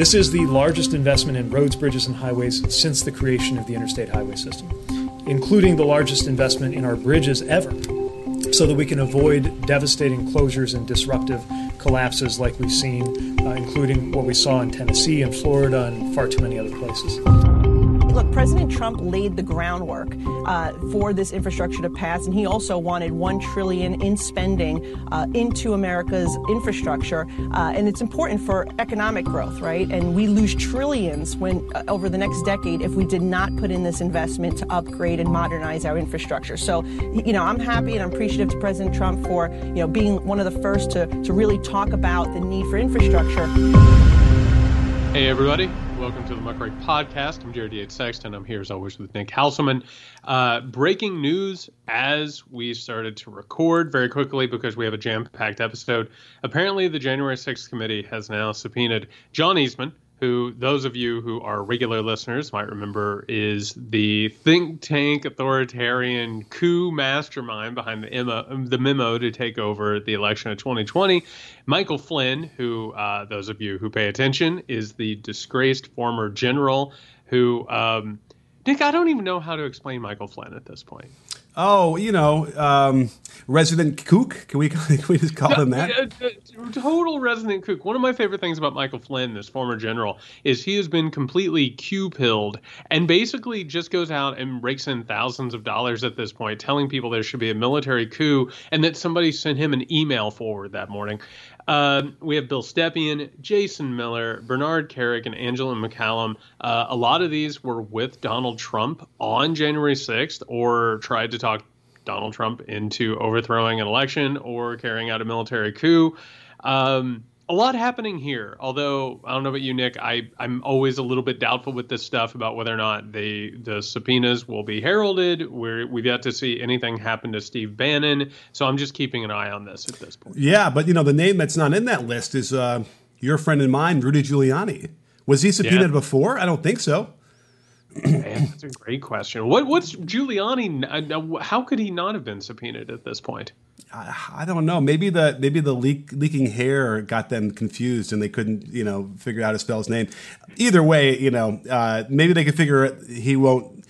This is the largest investment in roads, bridges, and highways since the creation of the interstate highway system, including the largest investment in our bridges ever, so that we can avoid devastating closures and disruptive collapses like we've seen, uh, including what we saw in Tennessee and Florida and far too many other places. Look, President Trump laid the groundwork uh, for this infrastructure to pass, and he also wanted one trillion in spending uh, into America's infrastructure, uh, and it's important for economic growth, right? And we lose trillions when uh, over the next decade if we did not put in this investment to upgrade and modernize our infrastructure. So, you know, I'm happy and I'm appreciative to President Trump for you know being one of the first to to really talk about the need for infrastructure. Hey, everybody. Welcome to the Muckrake Podcast. I'm Jared Yates Sexton. I'm here as always with Nick Hauselman. Uh, breaking news as we started to record very quickly because we have a jam packed episode. Apparently, the January 6th committee has now subpoenaed John Eastman, who those of you who are regular listeners might remember is the think tank authoritarian coup mastermind behind the memo, the memo to take over the election of 2020. Michael Flynn, who uh, those of you who pay attention, is the disgraced former general who. Um, Nick, I don't even know how to explain Michael Flynn at this point. Oh, you know, um, resident kook. Can we can we just call him that? Uh, uh, total resident kook. One of my favorite things about Michael Flynn, this former general, is he has been completely Q pilled and basically just goes out and rakes in thousands of dollars at this point, telling people there should be a military coup and that somebody sent him an email forward that morning. Uh, we have Bill Stepien, Jason Miller, Bernard Kerik, and Angela McCallum. Uh, a lot of these were with Donald Trump on January 6th or tried to talk Donald Trump into overthrowing an election or carrying out a military coup. Um, a lot happening here. Although I don't know about you, Nick, I I'm always a little bit doubtful with this stuff about whether or not the the subpoenas will be heralded. We're we've yet to see anything happen to Steve Bannon, so I'm just keeping an eye on this at this point. Yeah, but you know the name that's not in that list is uh, your friend and mine, Rudy Giuliani. Was he subpoenaed yeah. before? I don't think so. Man, that's a great question. What what's Giuliani? Uh, how could he not have been subpoenaed at this point? I, I don't know. Maybe the maybe the leak, leaking hair got them confused and they couldn't you know figure out to spell his name. Either way, you know, uh, maybe they could figure it, he won't.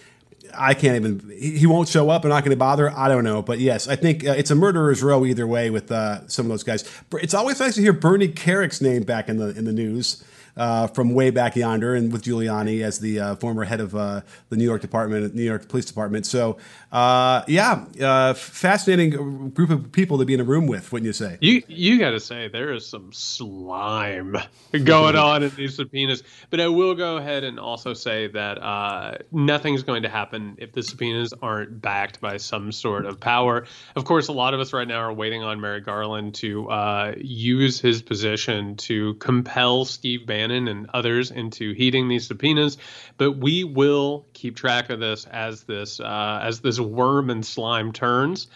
I can't even. He won't show up. I'm not going to bother. I don't know, but yes, I think uh, it's a murderer's row either way with uh, some of those guys. It's always nice to hear Bernie Kerik's name back in the in the news uh, from way back yonder, and with Giuliani as the uh, former head of uh, the New York Department, New York Police Department. So, uh, yeah, uh, fascinating group of people to be in a room with, wouldn't you say? You you got to say there is some slime going on in these subpoenas, but I will go ahead and also say that uh, nothing's going to happen if the subpoenas aren't backed by some sort of power. Of course, a lot of us right now are waiting on Merrick Garland to use his position to compel Steve Bannon and others into heeding these subpoenas, but we will keep track of this as this uh, as this worm and slime turns.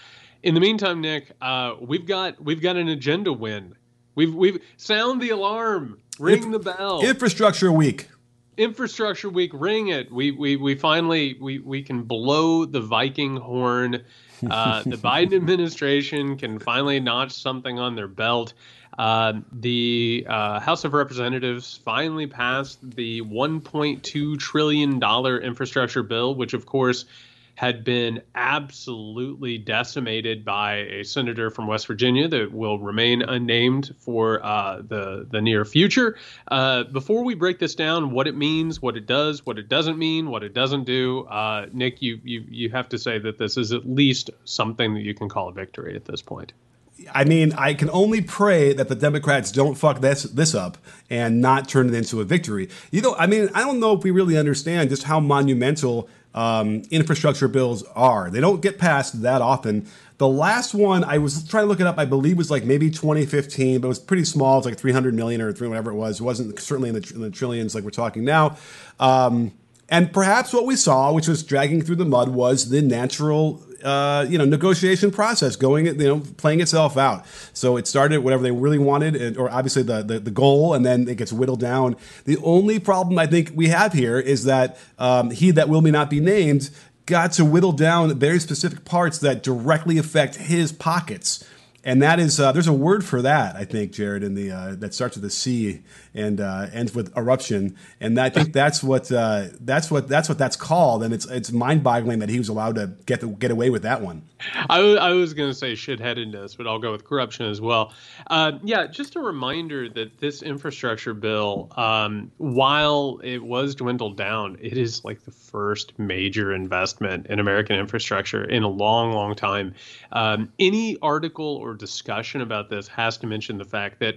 In the meantime, Nick, uh, we've got we've got an agenda win. We've we've sound the alarm, ring Inf- the bell. Infrastructure week. Infrastructure week, ring it. We we we finally we we can blow the Viking horn. Uh, the Biden administration can finally notch something on their belt. Uh, the uh, House of Representatives finally passed the $1.2 trillion infrastructure bill, which, of course, had been absolutely decimated by a senator from West Virginia that will remain unnamed for uh, the the near future. Uh, before we break this down, what it means, what it does, what it doesn't mean, what it doesn't do, uh, Nick, you you you have to say that this is at least something that you can call a victory at this point. I mean, I can only pray that the Democrats don't fuck this this up and not turn it into a victory. You know, I mean, I don't know if we really understand just how monumental um, infrastructure bills are. They don't get passed that often. The last one I was trying to look it up, I believe was like maybe 2015, but it was pretty small. It's like 300 million or three whatever it was. It wasn't certainly in the, in the trillions like we're talking now. Um, and perhaps what we saw, which was dragging through the mud, was the natural uh, you know negotiation process going you know playing itself out. So it started whatever they really wanted, or obviously the, the, the goal, and then it gets whittled down. The only problem I think we have here is that um, he that will me not be named got to whittle down very specific parts that directly affect his pockets. and that is uh, there's a word for that I think Jared in the uh, that starts with a C and uh, ends with eruption, and I think that's what uh, that's what that's what that's called, and it's it's mind boggling that he was allowed to get the, get away with that one. I, w- I was going to say shitheadedness, but I'll go with corruption as well. Uh, yeah, just a reminder that this infrastructure bill, um, while it was dwindled down, it is like the first major investment in American infrastructure in a long, long time. Um, any article or discussion about this has to mention the fact that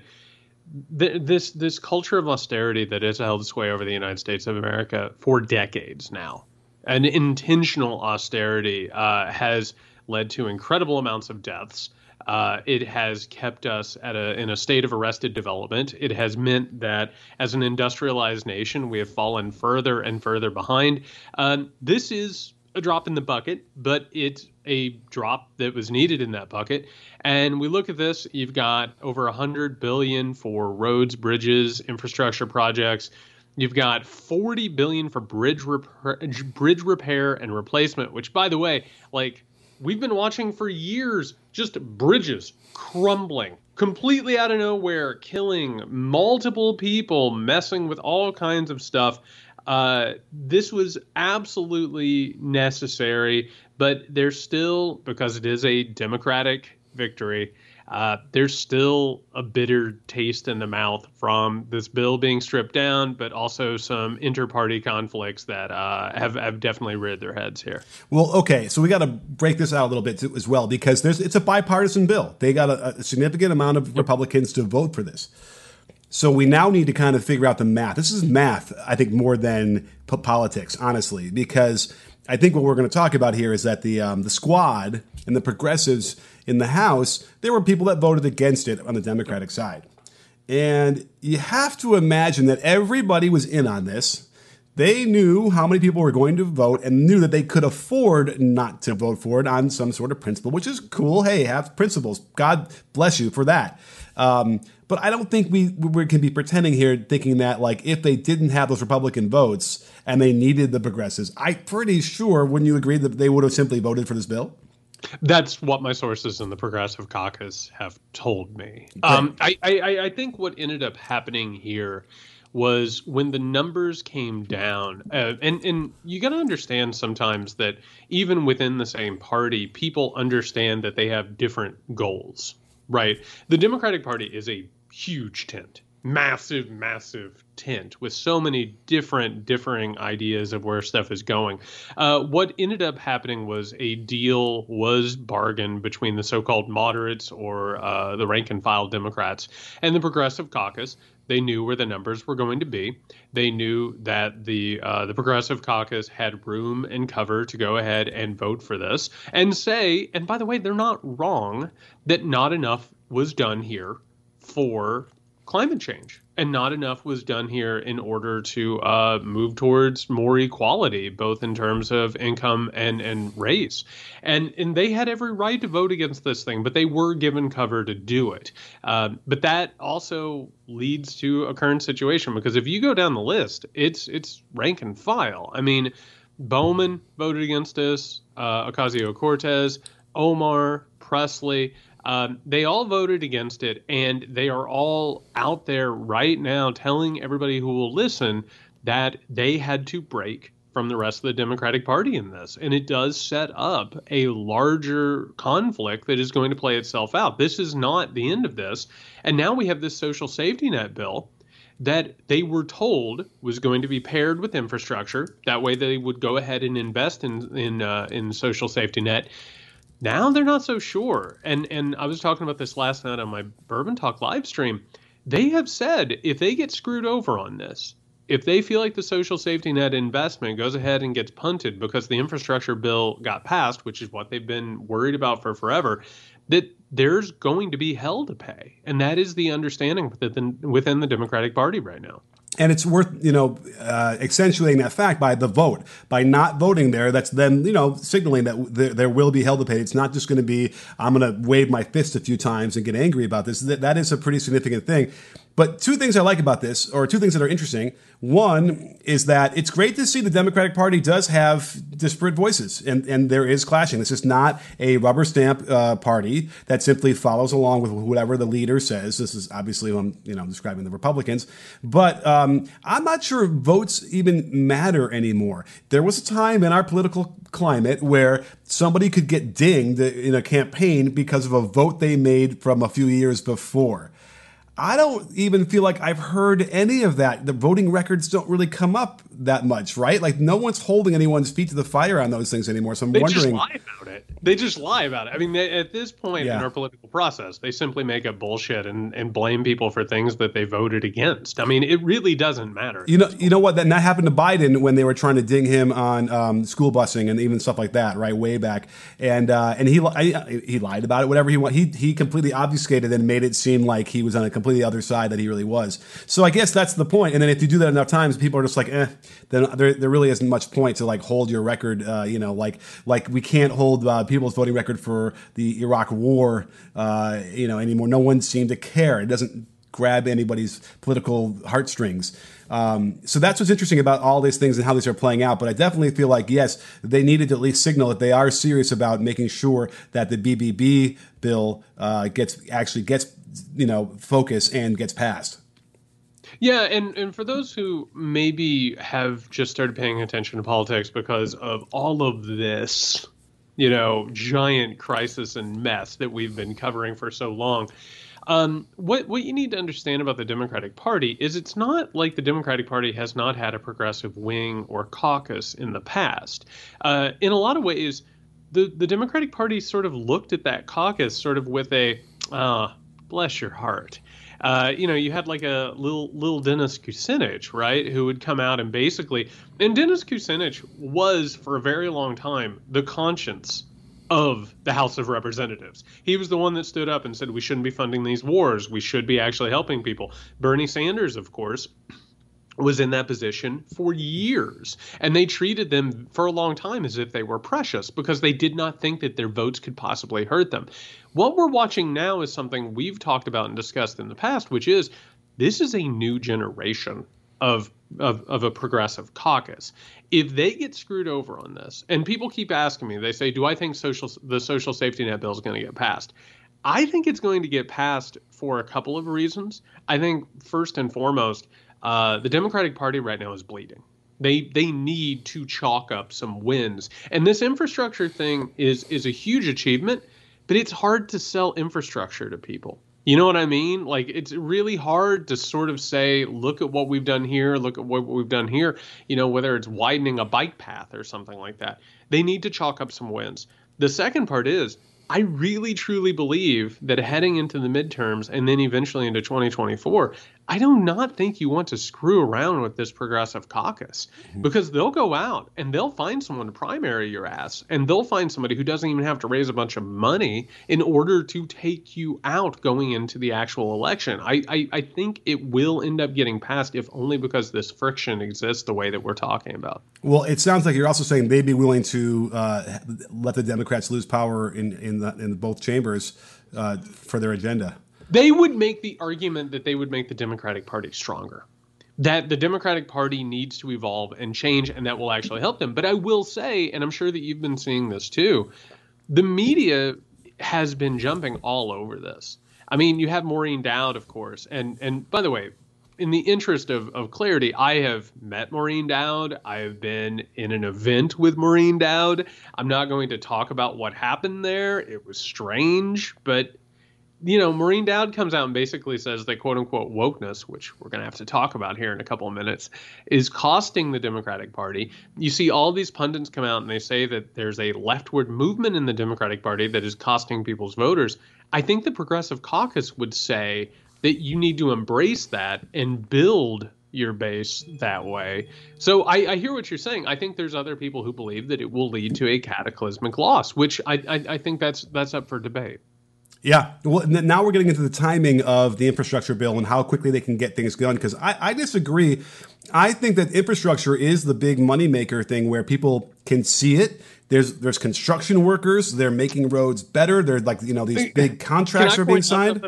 th- this this culture of austerity that has held sway over the United States of America for decades now, an intentional austerity uh, has led to incredible amounts of deaths. Uh, it has kept us at a in a state of arrested development. It has meant that as an industrialized nation, we have fallen further and further behind. Uh, this is a drop in the bucket, but it's a drop that was needed in that bucket. And we look at this, you've got over 100 billion for roads, bridges, infrastructure projects. You've got 40 billion for bridge repair, bridge repair and replacement, which by the way, like we've been watching for years, just bridges crumbling completely out of nowhere, killing multiple people, messing with all kinds of stuff. Uh, this was absolutely necessary, but there's still, because it is a Democratic victory, uh, there's still a bitter taste in the mouth from this bill being stripped down, but also some inter-party conflicts that uh, have have definitely reared their heads here. Well, okay, so we got to break this out a little bit as well because there's it's a bipartisan bill. They got a, a significant amount of Republicans to vote for this. So we now need to kind of figure out the math. This is math, I think, more than p- politics, honestly, because I think what we're going to talk about here is that the um, the squad and the progressives in the House, there were people that voted against it on the Democratic side, and you have to imagine that everybody was in on this. They knew how many people were going to vote and knew that they could afford not to vote for it on some sort of principle, which is cool. Hey, have principles. God bless you for that. Um, but I don't think we, we can be pretending here thinking that like if they didn't have those Republican votes and they needed the progressives, I'm pretty sure wouldn't you agree that they would have simply voted for this bill? That's what my sources in the Progressive Caucus have told me. Um, I, I, I think what ended up happening here was when the numbers came down, uh, and and you got to understand sometimes that even within the same party, people understand that they have different goals. Right, the Democratic Party is a huge tent massive massive tent with so many different differing ideas of where stuff is going uh, what ended up happening was a deal was bargained between the so-called moderates or uh, the rank and file democrats and the progressive caucus they knew where the numbers were going to be. They knew that the uh, the progressive caucus had room and cover to go ahead and vote for this and say. And by the way, they're not wrong that not enough was done here for climate change. And not enough was done here in order to uh, move towards more equality, both in terms of income and, and race. And, and they had every right to vote against this thing, but they were given cover to do it. Uh, but that also leads to a current situation because if you go down the list, it's it's rank and file. I mean, Bowman voted against this, uh, Ocasio Cortez, Omar, Presley. Um, they all voted against it, and they are all out there right now telling everybody who will listen that they had to break from the rest of the Democratic Party in this. And it does set up a larger conflict that is going to play itself out. This is not the end of this. And now we have this social safety net bill that they were told was going to be paired with infrastructure. That way, they would go ahead and invest in in uh, in social safety net. Now they're not so sure. And and I was talking about this last night on my Bourbon Talk live stream. They have said if they get screwed over on this, if they feel like the social safety net investment goes ahead and gets punted because the infrastructure bill got passed, which is what they've been worried about for forever, that there's going to be hell to pay. And that is the understanding within, within the Democratic Party right now. And it's worth, you know, uh, accentuating that fact by the vote. By not voting there, that's then, you know, signaling that there, there will be hell to pay. It's not just going to be, I'm going to wave my fist a few times and get angry about this. That, that is a pretty significant thing. But two things I like about this, or two things that are interesting. One is that it's great to see the Democratic Party does have disparate voices, and, and there is clashing. This is not a rubber stamp uh, party that simply follows along with whatever the leader says. This is obviously I'm you know describing the Republicans, but um, I'm not sure votes even matter anymore. There was a time in our political climate where somebody could get dinged in a campaign because of a vote they made from a few years before. I don't even feel like I've heard any of that. The voting records don't really come up that much, right? Like no one's holding anyone's feet to the fire on those things anymore. So I'm they wondering. They just lie about it. They just lie about it. I mean, they, at this point yeah. in our political process, they simply make up bullshit and, and blame people for things that they voted against. I mean, it really doesn't matter. You know, you know what? That, that happened to Biden when they were trying to ding him on um, school busing and even stuff like that, right? Way back, and uh, and he he lied about it. Whatever he want, he he completely obfuscated and made it seem like he was on a completely other side that he really was. So I guess that's the point. And then if you do that enough times, people are just like, eh. Then there, there really isn't much point to like hold your record. Uh, you know, like like we can't hold uh, people's voting record for the Iraq War. Uh, you know anymore. No one seemed to care. It doesn't grab anybody's political heartstrings. Um, so that's what's interesting about all these things and how these are playing out. But I definitely feel like yes, they needed to at least signal that they are serious about making sure that the BBB bill uh, gets actually gets you know focus and gets passed. Yeah, and, and for those who maybe have just started paying attention to politics because of all of this, you know, giant crisis and mess that we've been covering for so long, um, what what you need to understand about the Democratic Party is it's not like the Democratic Party has not had a progressive wing or caucus in the past. Uh, in a lot of ways, the the Democratic Party sort of looked at that caucus sort of with a uh, bless your heart. Uh, you know, you had like a little little Dennis Kucinich, right, who would come out and basically, and Dennis Kucinich was for a very long time the conscience of the House of Representatives. He was the one that stood up and said we shouldn't be funding these wars. We should be actually helping people. Bernie Sanders, of course, was in that position for years. And they treated them for a long time as if they were precious because they did not think that their votes could possibly hurt them. What we're watching now is something we've talked about and discussed in the past, which is this is a new generation of of, of a progressive caucus. If they get screwed over on this, and people keep asking me, they say, "Do I think social the social safety net bill is going to get passed?" I think it's going to get passed for a couple of reasons. I think first and foremost, uh, the Democratic Party right now is bleeding. They they need to chalk up some wins, and this infrastructure thing is is a huge achievement, but it's hard to sell infrastructure to people. You know what I mean? Like it's really hard to sort of say, look at what we've done here, look at what we've done here. You know, whether it's widening a bike path or something like that. They need to chalk up some wins. The second part is I really truly believe that heading into the midterms and then eventually into 2024, I do not think you want to screw around with this progressive caucus mm-hmm. because they'll go out and they'll find someone to primary your ass and they'll find somebody who doesn't even have to raise a bunch of money in order to take you out going into the actual election. I, I, I think it will end up getting passed if only because this friction exists the way that we're talking about. Well, it sounds like you're also saying they'd be willing to uh, let the Democrats lose power in, in, the, in both chambers uh, for their agenda. They would make the argument that they would make the Democratic Party stronger. That the Democratic Party needs to evolve and change, and that will actually help them. But I will say, and I'm sure that you've been seeing this too, the media has been jumping all over this. I mean, you have Maureen Dowd, of course, and and by the way, in the interest of, of clarity, I have met Maureen Dowd. I have been in an event with Maureen Dowd. I'm not going to talk about what happened there. It was strange, but you know, Maureen Dowd comes out and basically says that quote unquote wokeness, which we're going to have to talk about here in a couple of minutes, is costing the Democratic Party. You see all these pundits come out and they say that there's a leftward movement in the Democratic Party that is costing people's voters. I think the Progressive Caucus would say that you need to embrace that and build your base that way. So I, I, hear what you're saying. I think there's other people who believe that it will lead to a cataclysmic loss, which I, I, I think that's that's up for debate. Yeah. Well, now we're getting into the timing of the infrastructure bill and how quickly they can get things done. Because I, I disagree. I think that infrastructure is the big moneymaker thing where people can see it. There's there's construction workers. They're making roads better. They're like you know these big contracts are being signed.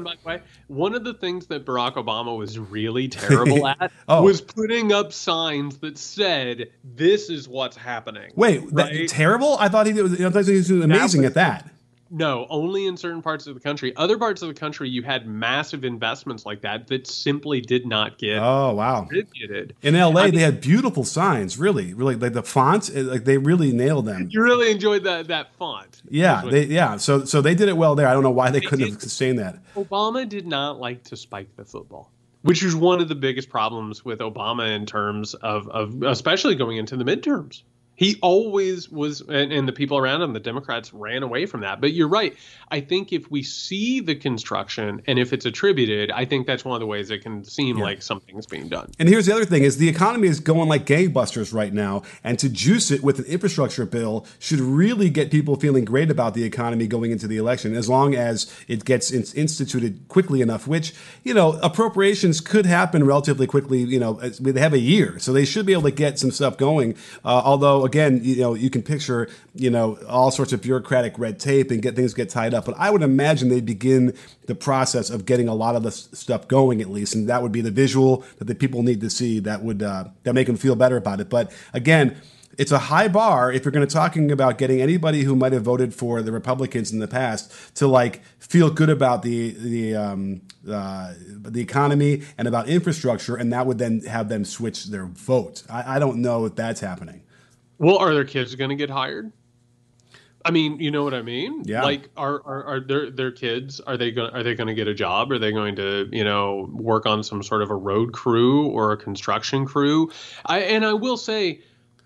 One of the things that Barack Obama was really terrible at oh. was putting up signs that said, "This is what's happening." Wait, right? that, terrible? I thought he was, I thought he was amazing at that. No, only in certain parts of the country. Other parts of the country, you had massive investments like that that simply did not get. Oh wow! Distributed. In L.A., I mean, they had beautiful signs. Really, really, like the fonts, eh, like they really nailed them. You really enjoyed that that font. Yeah, they yeah. So so they did it well there. I don't know why they, they couldn't did. have sustained that. Obama did not like to spike the football which is one of the biggest problems with Obama in terms of, of especially going into the midterms he always was, and, and, the people around him, the Democrats, ran away from that. But you're right. I think if we see the construction and if it's attributed, I think that's one of the ways it can seem yeah. like something's being done. And here's the other thing: is the economy is going like gangbusters right now, and to juice it with an infrastructure bill should really get people feeling great about the economy going into the election, as long as it gets in- instituted quickly enough. Which you know, appropriations could happen relatively quickly. You know, they have a year, so they should be able to get some stuff going. Uh, although again, you know, you can picture, you know, all sorts of bureaucratic red tape and get things get tied up. But I would imagine they begin the process of getting a lot of this stuff going at least, and that would be the visual that the people need to see that would uh, that make them feel better about it. But again it's a high bar if you're going to talking about getting anybody who might have voted for the Republicans in the past to like feel good about the the um, uh, the economy and about infrastructure, and that would then have them switch their vote. I, I don't know if that's happening. Well, are their kids going to get hired? I mean, you know what I mean? Yeah. Like, are are, are their their kids are they going are they going to get a job? Are they going to you know work on some sort of a road crew or a construction crew? I and I will say,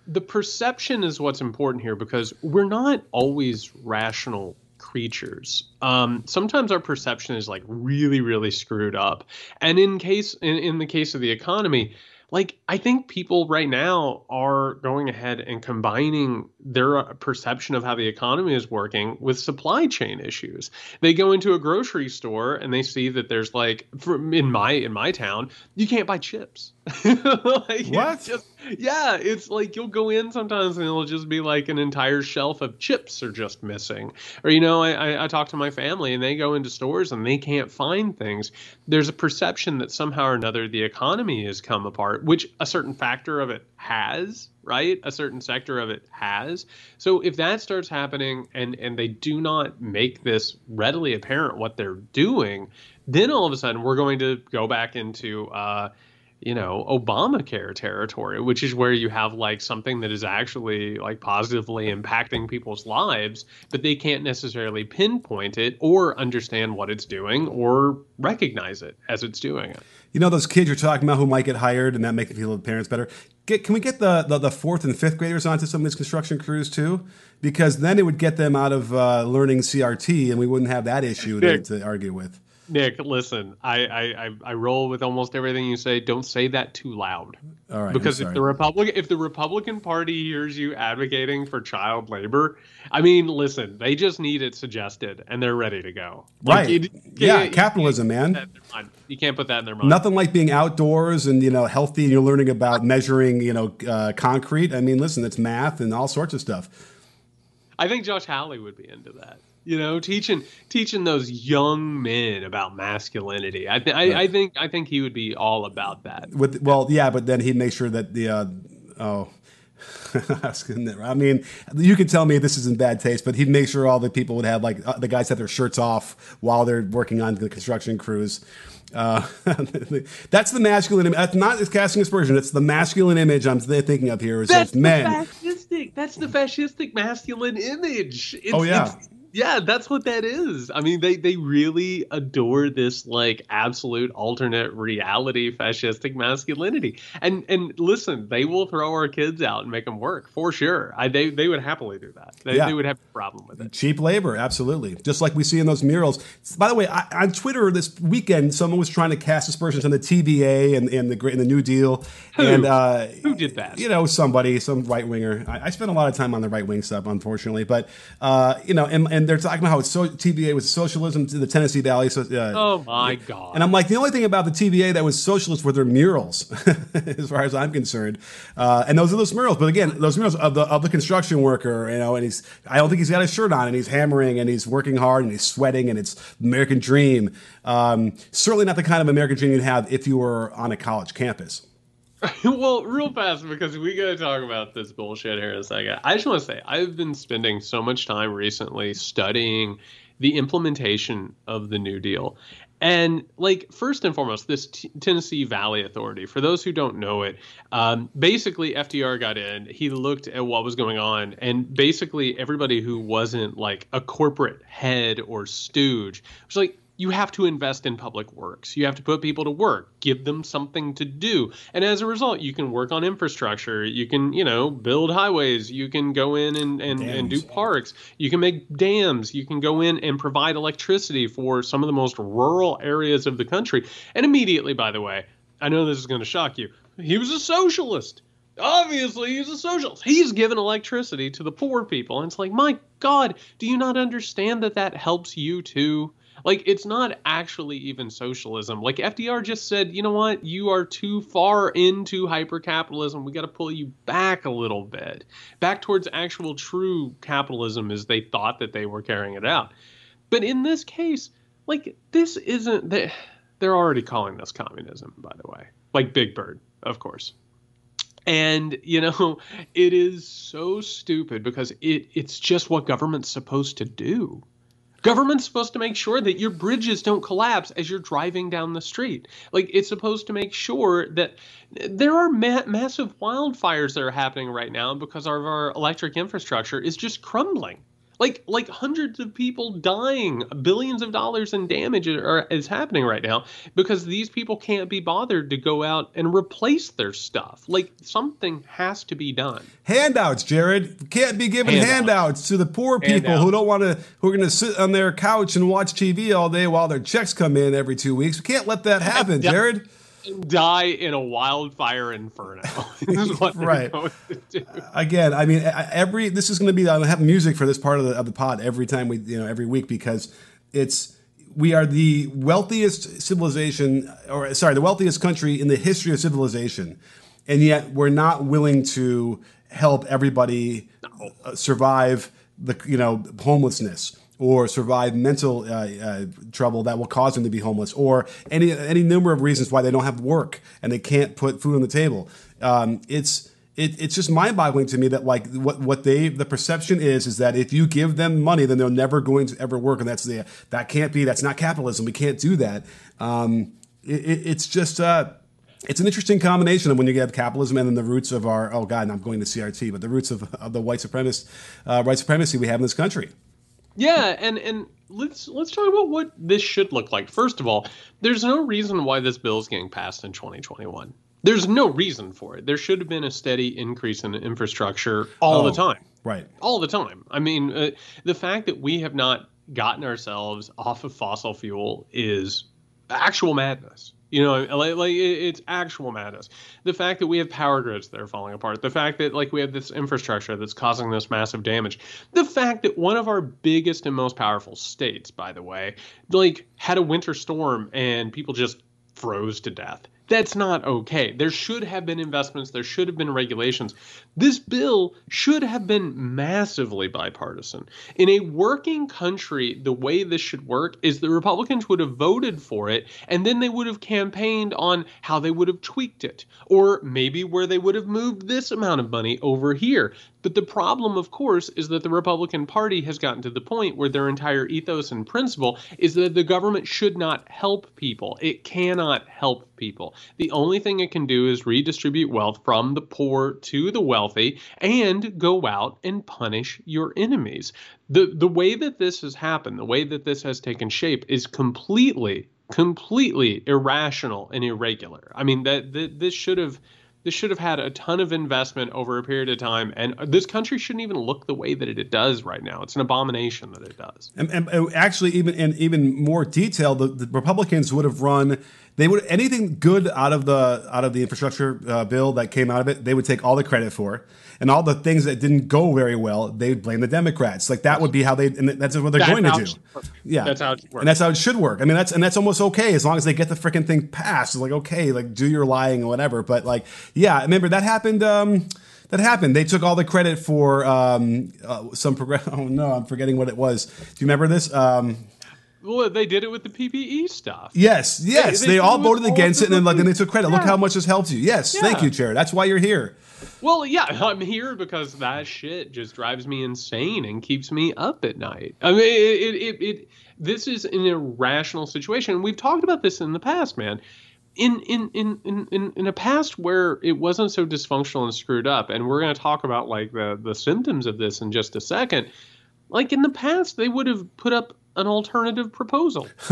the perception is what's important here because we're not always rational creatures. Um, sometimes our perception is like really really screwed up, and in case in, in the case of the economy like I think people right now are going ahead and combining their uh, perception of how the economy is working with supply chain issues. They go into a grocery store and they see that there's like in my in my town, you can't buy chips. like, what? Just, yeah, it's like you'll go in sometimes and it'll just be like an entire shelf of chips are just missing. Or you know, I, I, I talk to my family and they go into stores and they can't find things. There's a perception that somehow or another the economy has come apart, which a certain factor of it has, right? A certain sector of it has. So if that starts happening and and they do not make this readily apparent what they're doing, then all of a sudden we're going to go back into uh, you know obamacare territory which is where you have like something that is actually like positively impacting people's lives but they can't necessarily pinpoint it or understand what it's doing or recognize it as it's doing it. You know those kids you're talking about who might get hired and that make the feel the parents better? Get, can we get the, the, the fourth and fifth graders onto some of these construction crews too? Because then it would get them out of uh, learning crt and we wouldn't have that issue to, to argue with Nick, listen, I, I, I roll with almost everything you say. Don't say that too loud. All right. Because if the Republican if the Republican Party hears you advocating for child labor, I mean, listen, they just need it suggested and they're ready to go. Right. Like, yeah, capitalism, man. You can't put that in their mind. Nothing like being outdoors and you know healthy and you're learning about measuring you know uh, concrete. I mean, listen, it's math and all sorts of stuff. I think Josh Hawley would be into that you know teaching teaching those young men about masculinity i th- right. I, I, think i think he would be all about that with well yeah but then he'd make sure that the uh, oh I mean, you could tell me this is in bad taste, but he'd make sure all the people would have like uh, the guys had their shirts off while they're working on the construction crews. Uh, that's the masculine. That's not casting aspersion. It's the masculine image I'm thinking of here. Is that's men. Fascistic. That's the fascistic masculine image. It's, oh yeah. It's, yeah, that's what that is. I mean, they they really adore this like absolute alternate reality fascistic masculinity. And and listen, they will throw our kids out and make them work for sure. I, they they would happily do that. They, yeah. they would have a problem with it. Cheap labor, absolutely. Just like we see in those murals. By the way, I, on Twitter this weekend, someone was trying to cast aspersions on the TVA and, and the and the New Deal. Who? And uh, who did that? You know, somebody, some right winger. I, I, spend a lot of time on the right wing stuff, unfortunately, but uh, you know, and, and and they're talking about how it's so TVA was socialism to the Tennessee Valley. So, uh, oh my god! And I'm like, the only thing about the TVA that was socialist were their murals, as far as I'm concerned. Uh, and those are those murals. But again, those murals of the of the construction worker, you know, and he's I don't think he's got a shirt on, and he's hammering, and he's working hard, and he's sweating, and it's American dream. Um, certainly not the kind of American dream you'd have if you were on a college campus. well, real fast because we got to talk about this bullshit here in a second. I just want to say I've been spending so much time recently studying the implementation of the New Deal. And like first and foremost, this T- Tennessee Valley Authority. For those who don't know it, um, basically FDR got in. He looked at what was going on, and basically everybody who wasn't like a corporate head or stooge was like, you have to invest in public works. You have to put people to work, give them something to do. And as a result, you can work on infrastructure. You can, you know, build highways. You can go in and, and, and do parks. You can make dams. You can go in and provide electricity for some of the most rural areas of the country. And immediately, by the way, I know this is going to shock you. He was a socialist. Obviously, he's a socialist. He's given electricity to the poor people. And it's like, my God, do you not understand that that helps you too? Like it's not actually even socialism. Like FDR just said, you know what? You are too far into hypercapitalism. We got to pull you back a little bit, back towards actual true capitalism as they thought that they were carrying it out. But in this case, like this isn't they they're already calling this communism, by the way. Like Big Bird, of course. And you know, it is so stupid because it it's just what government's supposed to do. Government's supposed to make sure that your bridges don't collapse as you're driving down the street. Like it's supposed to make sure that there are ma- massive wildfires that are happening right now because of our electric infrastructure is just crumbling like like hundreds of people dying billions of dollars in damage are, is happening right now because these people can't be bothered to go out and replace their stuff. Like something has to be done. Handouts jared. Can't be giving handouts, handouts to the poor people who don't want to who are going to sit on their couch and watch tv all day while their checks come in every two weeks. We can't let that happen jared die in a wildfire inferno. right. Again, I mean, every this is going to be. I have music for this part of the of the pod every time we, you know, every week because it's we are the wealthiest civilization, or sorry, the wealthiest country in the history of civilization, and yet we're not willing to help everybody no. Uh, survive the you know homelessness or survive mental uh, uh, trouble that will cause them to be homeless, or any any number of reasons why they don't have work and they can't put food on the table. Um, it's it, it's just mind-boggling to me that like what what they the perception is is that if you give them money, then they're never going to ever work, and that's the that can't be that's not capitalism. We can't do that. Um, it, it's just. Uh, it's an interesting combination of when you get capitalism and then the roots of our oh god, I'm going to CRT, but the roots of, of the white supremacist uh, white supremacy we have in this country. Yeah, and and let's let's talk about what this should look like. First of all, there's no reason why this bill is getting passed in 2021. There's no reason for it. There should have been a steady increase in infrastructure all oh, the time. Right. All the time. I mean, uh, the fact that we have not gotten ourselves off of fossil fuel is actual madness. You know, like, like it's actual madness. The fact that we have power grids that are falling apart, the fact that like we have this infrastructure that's causing this massive damage, the fact that one of our biggest and most powerful states, by the way, like had a winter storm and people just froze to death. That's not okay. There should have been investments, there should have been regulations. This bill should have been massively bipartisan. In a working country, the way this should work is the Republicans would have voted for it and then they would have campaigned on how they would have tweaked it or maybe where they would have moved this amount of money over here. But the problem, of course, is that the Republican Party has gotten to the point where their entire ethos and principle is that the government should not help people. It cannot help people. The only thing it can do is redistribute wealth from the poor to the wealthy and go out and punish your enemies. The the way that this has happened, the way that this has taken shape is completely completely irrational and irregular. I mean that, that this should have this should have had a ton of investment over a period of time, and this country shouldn't even look the way that it does right now. It's an abomination that it does. And, and actually, even in even more detail, the, the, Republicans would have run they would anything good out of the out of the infrastructure uh, bill that came out of it, they would take all the credit for, and all the things that didn't go very well, they would blame the Democrats. Like that would be how they, and that's what they're That's going to do. Yeah, That's how it should work. and that's how it should work. I mean, that's and that's almost okay as long as they get the freaking thing passed. It's like okay, like do your lying or whatever. But like, yeah, remember that happened. Um, that happened. They took all the credit for um, uh, some progress. Oh no, I'm forgetting what it was. Do you remember this? Um, Well, they did it with the PPE stuff. yes, yes. they They, did all voted against it, and then like then they took credit. Look how much this helped you. Yes, thank you, Chair. That's why you're here. Well, yeah, I'm here because that shit just drives me insane and keeps me up at night. I mean, it, it, it, it this is an irrational situation. We've talked about this in the past, man. In in, in, in, in in a past where it wasn't so dysfunctional and screwed up, and we're going to talk about like the the symptoms of this in just a second. Like in the past, they would have put up an alternative proposal.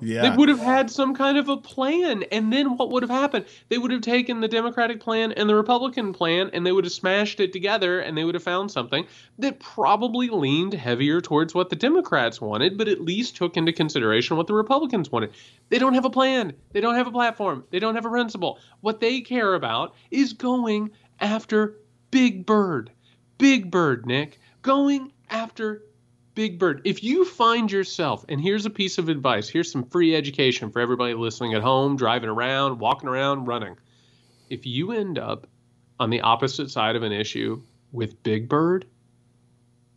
yeah. They would have had some kind of a plan. And then what would have happened? They would have taken the Democratic plan and the Republican plan and they would have smashed it together and they would have found something that probably leaned heavier towards what the Democrats wanted, but at least took into consideration what the Republicans wanted. They don't have a plan. They don't have a platform. They don't have a principle. What they care about is going after Big Bird. Big Bird, Nick. Going after Big Bird. If you find yourself, and here's a piece of advice, here's some free education for everybody listening at home, driving around, walking around, running. If you end up on the opposite side of an issue with Big Bird,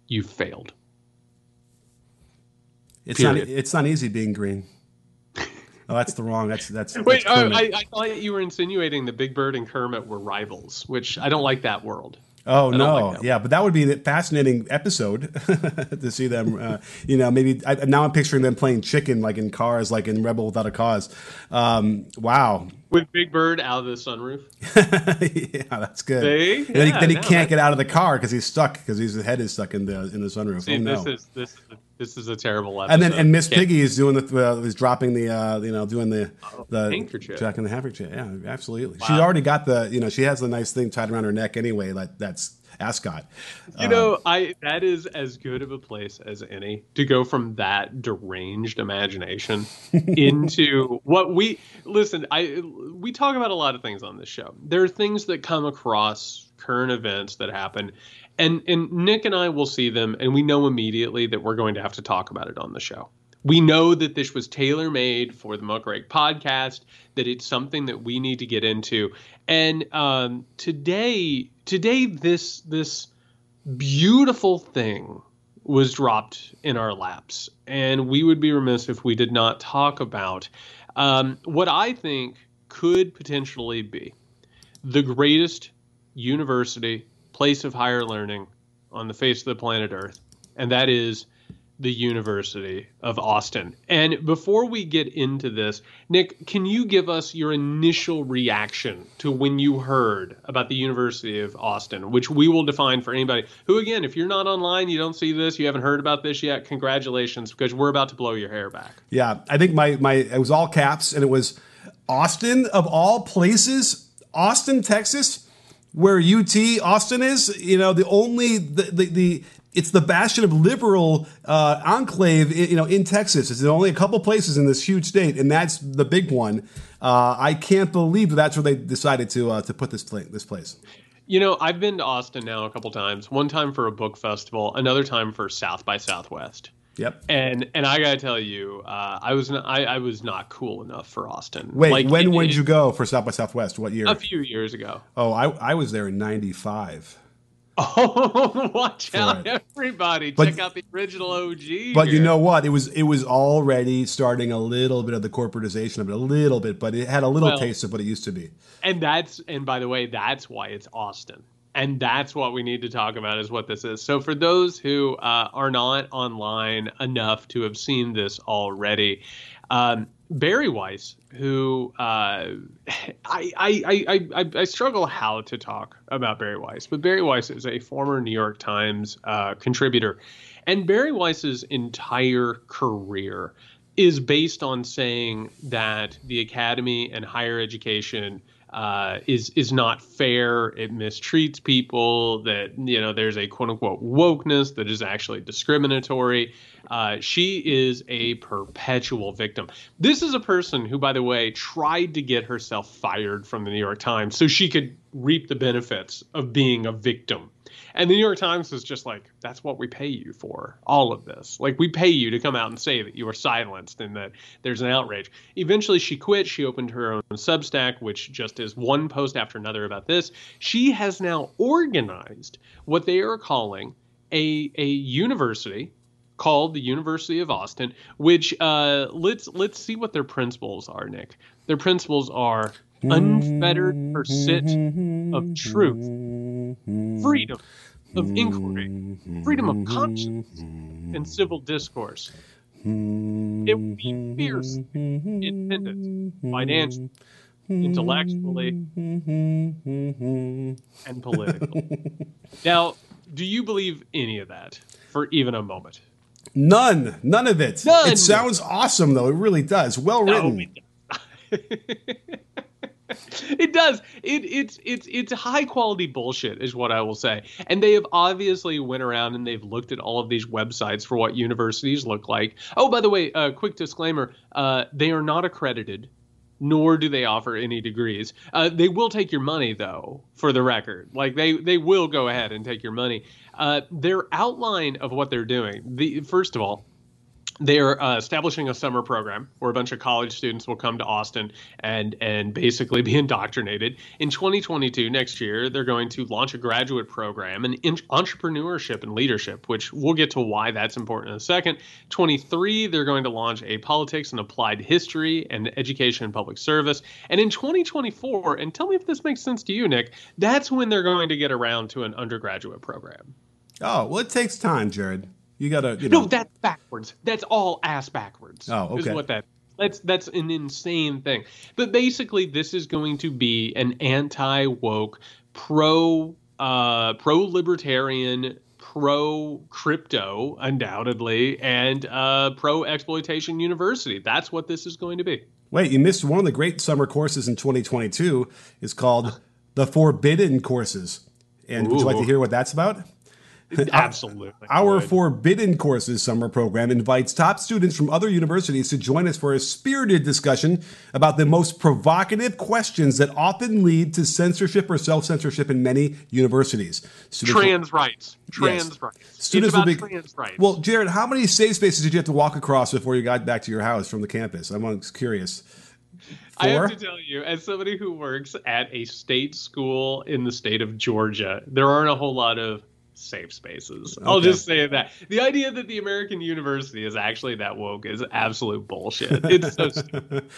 you failed. It's not. It's not easy being green. Oh, that's the wrong. That's that's. Wait, uh, that's oh, I, I thought you were insinuating that Big Bird and Kermit were rivals, which I don't like that world. Oh no, like yeah, but that would be a fascinating episode to see them. Uh, you know, maybe I, now I'm picturing them playing chicken like in cars, like in Rebel Without a Cause. Um, wow, With Big Bird out of the sunroof. yeah, that's good. See? And then he, then he no, can't get out of the car because he's stuck because his head is stuck in the in the sunroof. See, oh no. this is this is this is a terrible episode. and then and Miss Piggy is doing the uh, is dropping the uh, you know doing the the handkerchief. Jack and the handkerchief. Yeah, absolutely. She already got the you know she has the nice thing tied around her neck anyway. Like that's ascot. You know, um, I that is as good of a place as any to go from that deranged imagination into what we listen. I we talk about a lot of things on this show. There are things that come across current events that happen, and and Nick and I will see them, and we know immediately that we're going to have to talk about it on the show. We know that this was tailor made for the Muckrake podcast, that it's something that we need to get into. And um, today, today, this this beautiful thing was dropped in our laps, and we would be remiss if we did not talk about um, what I think could potentially be the greatest university, place of higher learning on the face of the planet Earth, and that is the University of Austin. And before we get into this, Nick, can you give us your initial reaction to when you heard about the University of Austin, which we will define for anybody who, again, if you're not online, you don't see this, you haven't heard about this yet, congratulations, because we're about to blow your hair back. Yeah, I think my my it was all caps and it was Austin of all places, Austin, Texas, where UT Austin is. You know, the only the the, the it's the bastion of liberal uh, enclave, you know, in Texas. It's only a couple places in this huge state, and that's the big one. Uh, I can't believe that that's where they decided to uh, to put this place. This place. You know, I've been to Austin now a couple times. One time for a book festival, another time for South by Southwest. Yep. And and I gotta tell you, uh, I was not, I, I was not cool enough for Austin. Wait, Like, when it- when it- did you go for South by Southwest? What year? A few years ago. Oh, I I was there in '95. Oh, watch out, it. everybody! But- Check out the original OG. But you know what? It was it was already starting a little bit of the corporatization of it, a little bit, but it had a little Well- taste of what it used to be. and that's and by the way, that's why it's Austin. And that's what we need to talk about is what this is. So for those who uh, are not online enough to have seen this already, um, Bari Weiss, who uh, I, I, I, I, struggle how to talk about Bari Weiss, but Bari Weiss is a former New York Times uh, contributor, and Bari Weiss's entire career is based on saying that the academy and higher education uh, is is not fair. It mistreats people. That you know there's a quote unquote wokeness that is actually discriminatory. Uh, she is a perpetual victim. This is a person who, by the way, tried to get herself fired from the New York Times so she could reap the benefits of being a victim and the New York Times is just like, that's what we pay you for, all of this. Like, we pay you to come out and say that you were silenced and that there's an outrage. Eventually, she quit. She opened her own Substack, which just is one post after another about this. She has now organized what they are calling a, a university called the University of Austin, which uh, let's let's see what their principles are, Nick. Their principles are unfettered pursuit of truth, freedom of inquiry, freedom of conscience, and mm-hmm. civil discourse. It would be fierce, independent, financially, intellectually, and politically. Mm-hmm. now, do you believe any of that for even a moment? None, none of it. None. It sounds awesome, though. It really does. Well written. No, it does. It it's it's it's high quality bullshit is what I will say. And they have obviously went around and they've looked at all of these websites for what universities look like. Oh, by the way, a uh, quick disclaimer: uh, they are not accredited, nor do they offer any degrees. Uh, they will take your money though, for the record. Like they they will go ahead and take your money. Uh, their outline of what they're doing. The first of all they're uh, establishing a summer program where a bunch of college students will come to Austin and and basically be indoctrinated. In 2022, next year, they're going to launch a graduate program in entrepreneurship and leadership, which we'll get to why that's important in a second. 23, they're going to launch a politics and applied history and education and public service. And in 2024, and tell me if this makes sense to you, Nick, that's when they're going to get around to an undergraduate program. Oh, well, it takes time, Jared. You gotta. You know. No, that's backwards. That's all ass backwards. Oh, okay. Is what that. That's that's an insane thing. But basically, this is going to be an anti woke, pro uh, pro libertarian, pro crypto, undoubtedly, and uh, pro exploitation university. That's what this is going to be. Wait, you missed one of the great summer courses in 2022. Is called the Forbidden Courses. And Ooh. would you like to hear what that's about? Absolutely. Our Forbidden Courses summer program invites top students from other universities to join us for a spirited discussion about the most provocative questions that often lead to censorship or self censorship in many universities. Students trans will, rights. Trans yes. rights. Students will be, trans rights. Well, Jared, how many safe spaces did you have to walk across before you got back to your house from the campus? I'm curious. Four? I have to tell you, as somebody who works at a state school in the state of Georgia, there aren't a whole lot of safe spaces. Okay. I'll just say that. The idea that the American university is actually that woke is absolute bullshit. It's so stupid.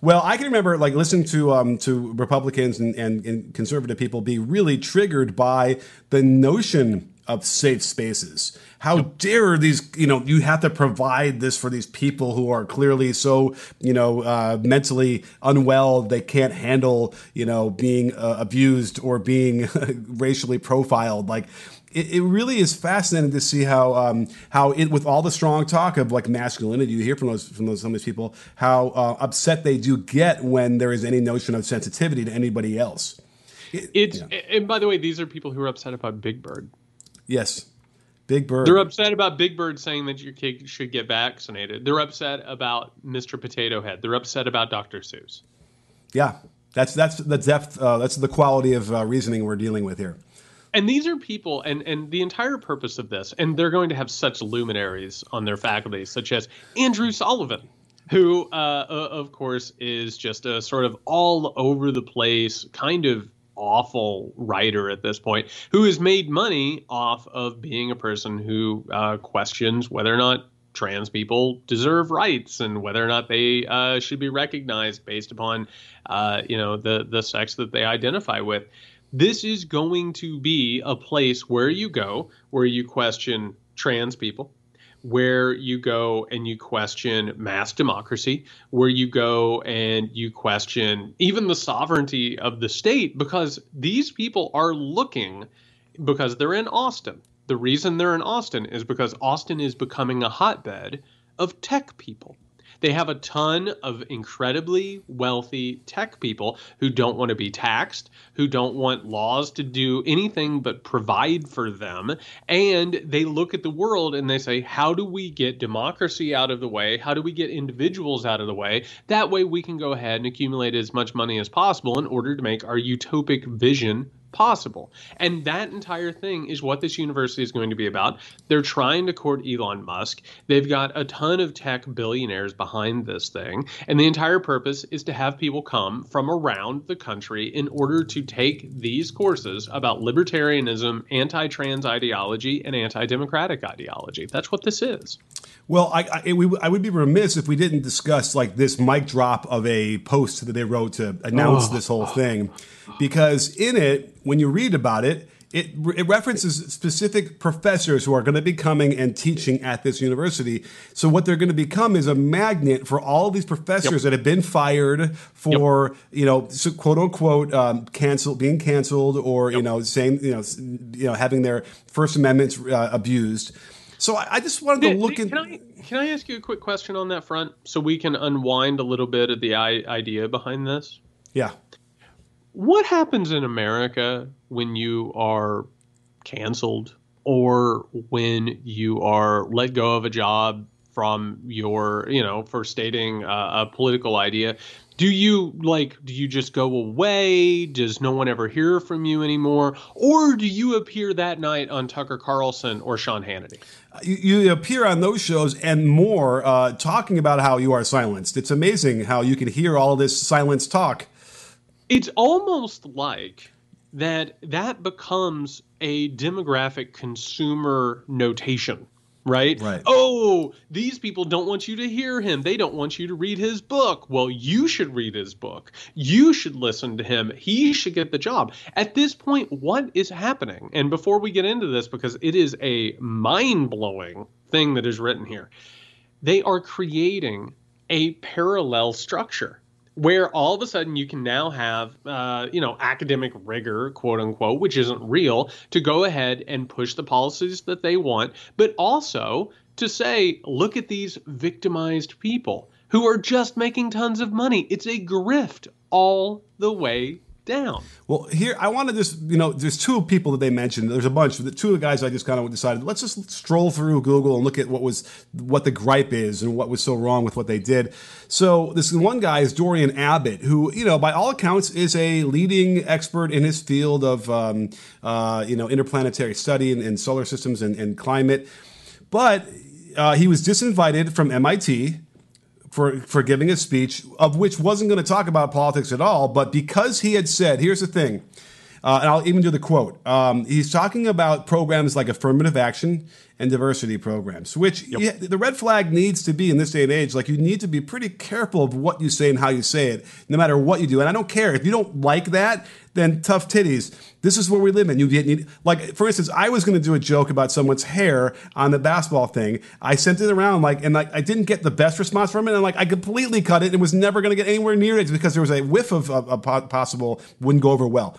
Well, I can remember like listening to um, to Republicans and, and, and conservative people be really triggered by the notion of safe spaces. How dare these, you know, you have to provide this for these people who are clearly so, you know, uh, mentally unwell, they can't handle, you know, being uh, abused or being racially profiled. Like, it, it really is fascinating to see how um, how it with all the strong talk of like masculinity you hear from those from those some of these people how uh, upset they do get when there is any notion of sensitivity to anybody else. It, it's yeah. and by the way, these are people who are upset about Big Bird. Yes. Big Bird. They're upset about Big Bird saying that your kid should get vaccinated. They're upset about Mr. Potato Head. They're upset about Dr. Seuss. Yeah, that's that's the depth. Uh, that's the quality of uh, reasoning we're dealing with here and these are people and and the entire purpose of this and they're going to have such luminaries on their faculty such as andrew sullivan who uh, of course is just a sort of all over the place kind of awful writer at this point who has made money off of being a person who uh, questions whether or not trans people deserve rights and whether or not they uh, should be recognized based upon uh, you know the the sex that they identify with this is going to be a place where you go, where you question trans people, where you go and you question mass democracy, where you go and you question even the sovereignty of the state, because these people are looking because they're in Austin. The reason they're in Austin is because Austin is becoming a hotbed of tech people. They have a ton of incredibly wealthy tech people who don't want to be taxed, who don't want laws to do anything but provide for them. And they look at the world and they say, how do we get democracy out of the way? How do we get individuals out of the way? That way we can go ahead and accumulate as much money as possible in order to make our utopic vision possible. And that entire thing is what this university is going to be about. They're trying to court Elon Musk. They've got a ton of tech billionaires behind this thing. And the entire purpose is to have people come from around the country in order to take these courses about libertarianism, anti trans ideology, and anti democratic ideology. That's what this is. Well, I, I, we, I, would be remiss if we didn't discuss like this mic drop of a post that they wrote to announce oh. this whole thing, because in it, when you read about it, it, it references specific professors who are going to be coming and teaching at this university. So what they're going to become is a magnet for all these professors yep. that have been fired for yep. you know quote unquote um, canceled, being canceled, or yep. you know saying you know you know having their First Amendments uh, abused. So I, I just wanted to look at. Can I, can I ask you a quick question on that front so we can unwind a little bit of the idea behind this? Yeah. What happens in America when you are canceled or when you are let go of a job from your, you know, for stating a political idea? Do you like do you just go away? Does no one ever hear from you anymore? Or do you appear that night on tucker carlson or sean hannity? You, you appear on those shows and more uh, talking about how you are silenced. It's amazing how you can hear all this silence talk. It's almost like that that becomes a demographic consumer notation right? Right. Oh, these people don't want you to hear him. They don't want you to read his book. Well, you should read his book. You should listen to him. He should get the job. At this point, what is happening? And before we get into this, because it is a mind blowing thing that is written here, they are creating a parallel structure where all of a sudden you can now have uh, you know academic rigor quote unquote which isn't real to go ahead and push the policies that they want but also to say look at these victimized people who are just making tons of money. It's a grift all the way down. Well, here I want to just you know, there's two people that they mentioned. There's a bunch. The two of the guys I just kind of decided let's just stroll through Google and look at what was what the gripe is and what was so wrong with what they did. So this one guy is Dorian Abbott, who you know by all accounts is a leading expert in his field of um, uh, you know interplanetary study and, and solar systems and, and climate, but uh, he was disinvited from MIT for, for giving a speech of which wasn't going to talk about politics at all, but because he had said, here's the thing, uh, and I'll even do the quote. Um, he's talking about programs like affirmative action and diversity programs, which yep. yeah, the red flag needs to be in this day and age. Like you need to be pretty careful of what you say and how you say it, no matter what you do. And I don't care if you don't like that, then tough titties. This is where we live in. You need, like, for instance, I was going to do a joke about someone's hair on the basketball thing. I sent it around, like, and like, I didn't get the best response from it. And like, I completely cut it and was never going to get anywhere near it because there was a whiff of a possible wouldn't go over well.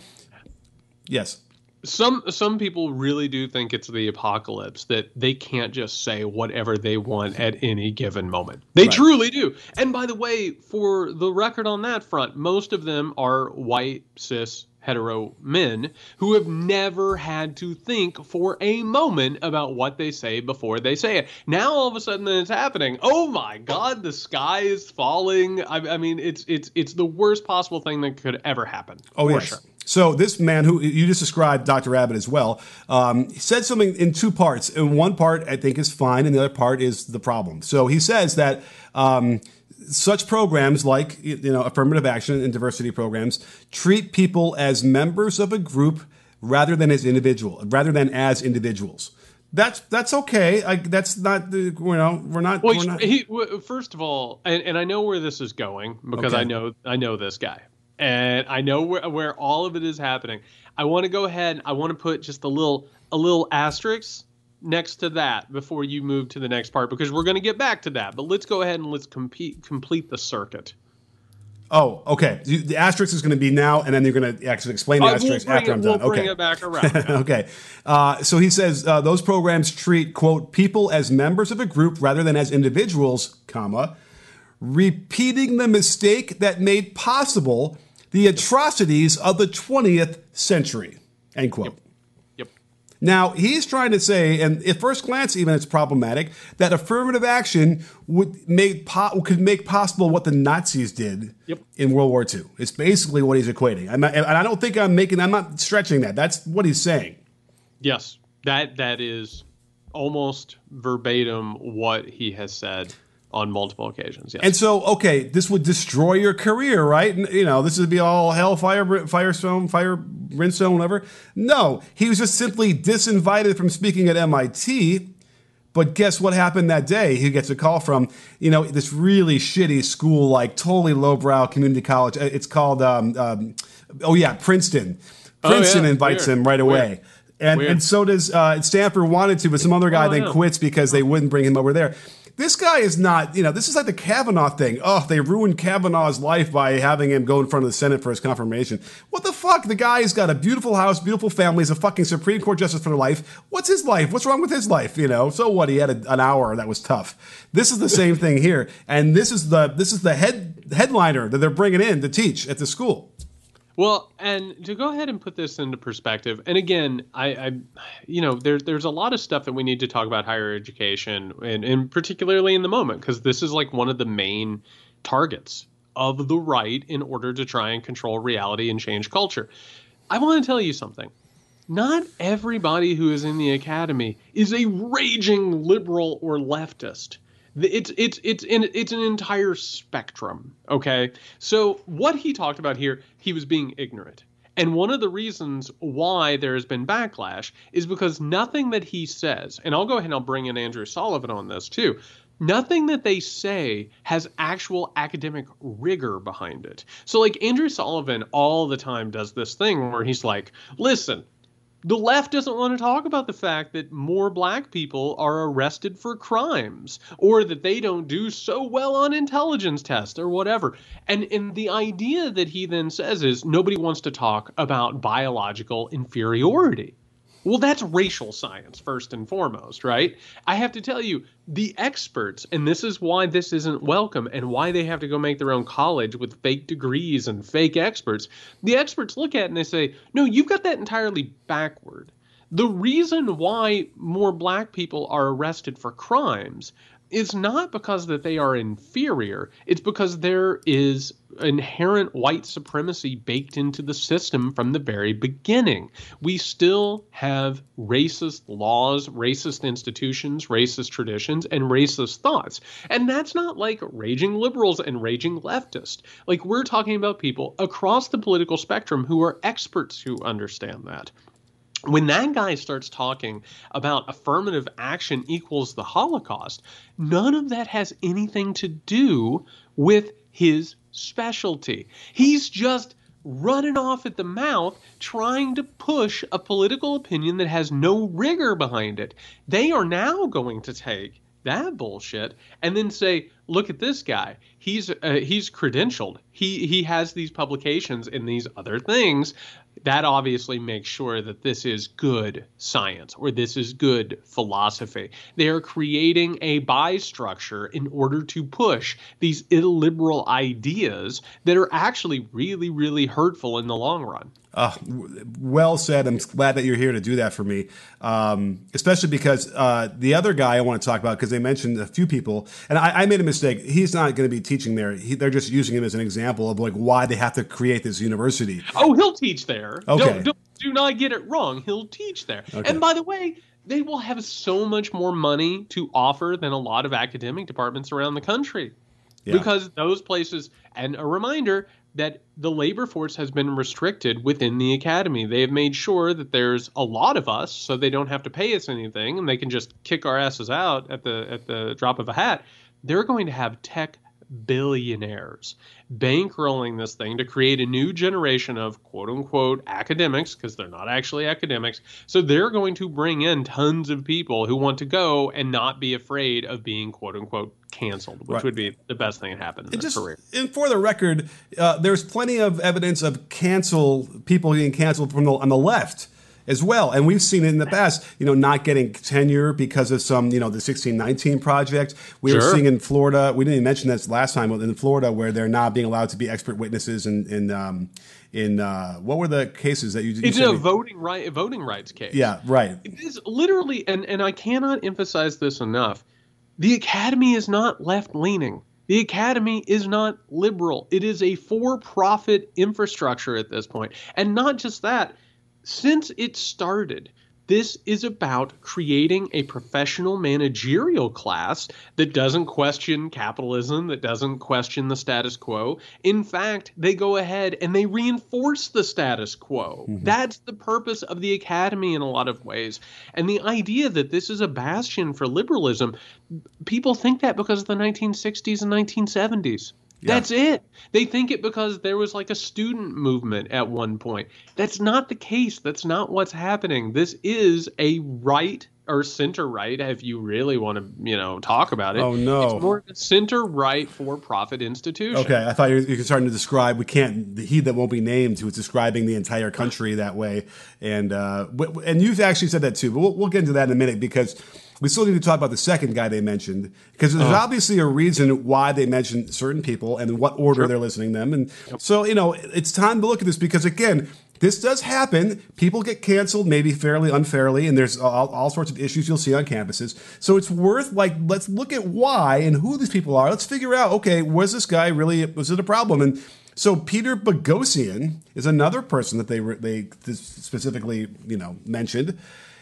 Yes some some people really do think it's the apocalypse that they can't just say whatever they want at any given moment. They right. truly do. And by the way, for the record on that front, most of them are white cis hetero men who have never had to think for a moment about what they say before they say it. Now all of a sudden it's happening. Oh my God, the sky is falling. I, I mean, it's it's it's the worst possible thing that could ever happen. Oh yes. Sure. So this man, who you just described, Dr. Abbott as well, um, said something in two parts. And one part I think is fine, and the other part is the problem. So he says that. Um, such programs like you know affirmative action and diversity programs treat people as members of a group rather than as individual rather than as individuals that's that's okay I, that's not the you know we're not, well, we're not... He, first of all and, and, i know where this is going because okay. i know i know this guy and i know where, where all of it is happening i want to go ahead i want to put just a little a little asterisk next to that before you move to the next part because we're going to get back to that. But let's go ahead and let's compete, complete the circuit. Oh, okay. The asterisk is going to be now, and then you're going to actually explain the uh, asterisk we'll after it, I'm we'll done. Bring okay. it back around. okay. Uh, so he says uh, those programs treat quote people as members of a group rather than as individuals, comma repeating the mistake that made possible the atrocities of the 20th century. End quote. Yep. Yep. Now, he's trying to say, and at first glance, even it's problematic, that affirmative action would make po- could make possible what the Nazis did Yep. in World War II. It's basically what he's equating. I'm not, and I don't think I'm making, I'm not stretching that. That's what he's saying. Yes, that that is almost verbatim what he has said on multiple occasions. Yes. And so, okay, this would destroy your career, right? You know, this would be all hell, fire, firestone, fire, brimstone, whatever. No, he was just simply disinvited from speaking at MIT. But guess what happened that day? He gets a call from, you know, this really shitty school, like totally lowbrow community college. Uh, It's called, um, um, oh yeah, Princeton. Oh, Princeton yeah. invites Weird. him right away. Weird. And, Weird. and so does uh, Stanford wanted to, but some other guy Oh, then yeah. quits because they wouldn't bring him over there. This guy is not, you know, this is like the Kavanaugh thing. Oh, they ruined Kavanaugh's life by having him go in front of the Senate for his confirmation. What the fuck? The guy's got a beautiful house, beautiful family, he's a fucking Supreme Court justice for life. What's his life? What's wrong with his life? You know, so what? He had a, an hour that was tough. This is the same thing here, and this is the this is the head headliner that they're bringing in to teach at the school. Well, and to go ahead and put this into perspective, and again, I, I you know, there's there's a lot of stuff that we need to talk about higher education, and, and particularly in the moment, because this is like one of the main targets of the right in order to try and control reality and change culture. I want to tell you something. Not everybody who is in the academy is a raging liberal or leftist. It's it's it's in, it's an entire spectrum. Okay, so what he talked about here, he was being ignorant, and one of the reasons why there has been backlash is because nothing that he says, and I'll go ahead and I'll bring in Andrew Sullivan on this too. Nothing that they say has actual academic rigor behind it. So, like Andrew Sullivan all the time does this thing where he's like, "Listen, the left doesn't want to talk about the fact that more black people are arrested for crimes or that they don't do so well on intelligence tests or whatever. And and the idea that he then says is nobody wants to talk about biological inferiority. Well, that's racial science first and foremost, right? I have to tell you, the experts, and this is why this isn't welcome and why they have to go make their own college with fake degrees and fake experts. The experts look at it and they say, no, you've got that entirely backward. The reason why more black people are arrested for crimes is not because that they are inferior. It's because there is inherent white supremacy baked into the system from the very beginning. We still have racist laws, racist institutions, racist traditions, and racist thoughts. And that's not like raging liberals and raging leftists. Like we're talking about people across the political spectrum who are experts who understand that when that guy starts talking about affirmative action equals the Holocaust, none of that has anything to do with his specialty. He's just running off at the mouth trying to push a political opinion that has no rigor behind it. They are now going to take that bullshit and then say look at this guy he's uh, he's credentialed he he has these publications and these other things that obviously makes sure that this is good science or this is good philosophy. They are creating a buy structure in order to push these illiberal ideas that are actually really, really hurtful in the long run. Uh, well said. I'm glad that you're here to do that for me, um, especially because uh, the other guy I want to talk about because they mentioned a few people, and I, I made a mistake. He's not going to be teaching there. He, they're just using him as an example of like why they have to create this university. Oh, he'll teach there. Okay. Don't, don't, do not get it wrong. He'll teach there. Okay. And by the way, they will have so much more money to offer than a lot of academic departments around the country. Yeah. Because those places, and a reminder that the labor force has been restricted within the academy. They have made sure that there's a lot of us, so they don't have to pay us anything, and they can just kick our asses out at the at the drop of a hat. They're going to have tech billionaires bankrolling this thing to create a new generation of quote unquote academics because they're not actually academics. So they're going to bring in tons of people who want to go and not be afraid of being quote unquote canceled, which Right. would be the best thing that happened in It their just career. and for the record, uh, there's plenty of evidence of cancel people getting canceled from the on the left. As well. And we've seen it in the past, you know, not getting tenure because of some, you know, the 1619 project. We sure. were seeing in Florida, we didn't even mention this last time, in Florida, where they're not being allowed to be expert witnesses in, in, um, in uh, what were the cases that you? you it's a voting right, voting rights case. Yeah, right. It is literally, and and I cannot emphasize this enough. The academy is not left leaning. The academy is not liberal. It is a for-profit infrastructure at this point, and not just that. Since it started, this is about creating a professional managerial class that doesn't question capitalism, that doesn't question the status quo. In fact, they go ahead and they reinforce the status quo. Mm-hmm. That's the purpose of the academy in a lot of ways. And the idea that this is a bastion for liberalism, people think that because of the 1960s and 1970s. Yeah. That's it. They think it because there was like a student movement at one point. That's not the case. That's not what's happening. This is a right or center right, if you really want to, you know, talk about it. Oh no, it's more center right for profit institution. Okay, I thought you were, starting to describe. We can't. The he that won't be named, who's describing the entire country that way, and uh, and you've actually said that too. But we'll, we'll get into that in a minute because we still need to talk about the second guy they mentioned because there's uh obviously a reason why they mentioned certain people and in what order sure. they're listening them. And yep. so, you know, it's time to look at this because, again, this does happen. People get canceled, maybe fairly unfairly, and there's all, all, sorts of issues you'll see on campuses. So it's worth like let's look at why and who these people are. Let's figure out okay, was this guy really was it a problem? And so Peter Boghossian is another person that they they specifically you know mentioned.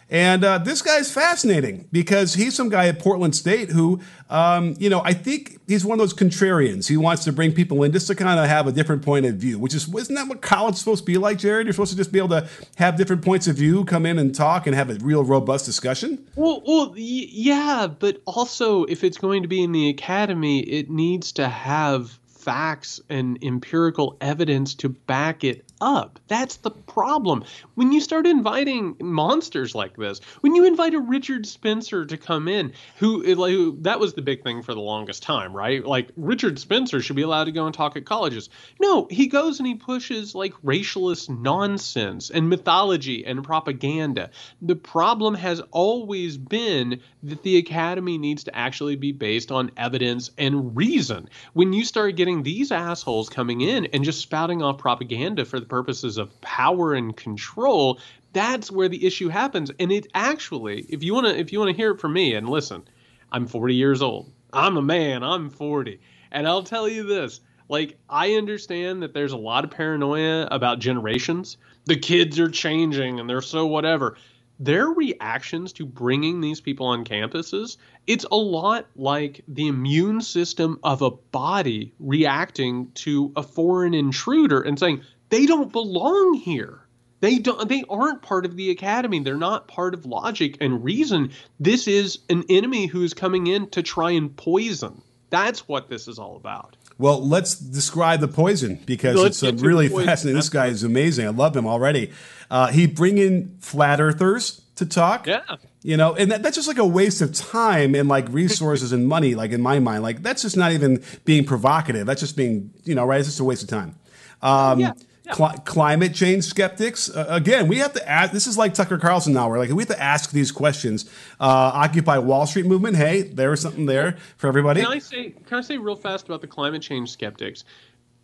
And uh, this guy's fascinating because he's some guy at Portland State who, um, you know, I think he's one of those contrarians. He wants to bring people in just to kind of have a different point of view, which is, isn't that what college is supposed to be like, Jared? You're supposed to just be able to have different points of view, come in and talk and have a real robust discussion? Well, well yeah, but also if it's going to be in the academy, it needs to have facts and empirical evidence to back it up. That's the problem. When you start inviting monsters like this, when you invite a Richard Spencer to come in, who, like, that was the big thing for the longest time, right? Like Richard Spencer should be allowed to go and talk at colleges. No, he goes and he pushes like racialist nonsense and mythology and propaganda. The problem has always been that the academy needs to actually be based on evidence and reason. When you start getting these assholes coming in and just spouting off propaganda for the purposes of power and control, that's where the issue happens. And it actually, if you want to, if you want to hear it from me, and listen, I'm 40 years old. I'm a man. I'm 40, and I'll tell you this. Like, I understand that there's a lot of paranoia about generations. The kids are changing and they're so whatever their reactions to bringing these people on campuses it's a lot like the immune system of a body reacting to a foreign intruder and saying they don't belong here. They don't they aren't part of the academy. They're not part of logic and reason. This is an enemy who is coming in to try and poison. That's what this is all about. Well, let's describe the poison because let's it's really fascinating. This guy is amazing. I love him already. Uh, he bring in flat earthers to talk. Yeah. You know, and that, that's just like a waste of time and like resources and money, like in my mind. Like that's just not even being provocative. That's just being, you know, right? It's just a waste of time. Um, yeah. Cl- climate change skeptics. Uh, again, we have to ask. This is like Tucker Carlson now. We're like we have to ask these questions. Uh, Occupy Wall Street movement. Hey, there was something there for everybody. Can I say? Can I say real fast about the climate change skeptics?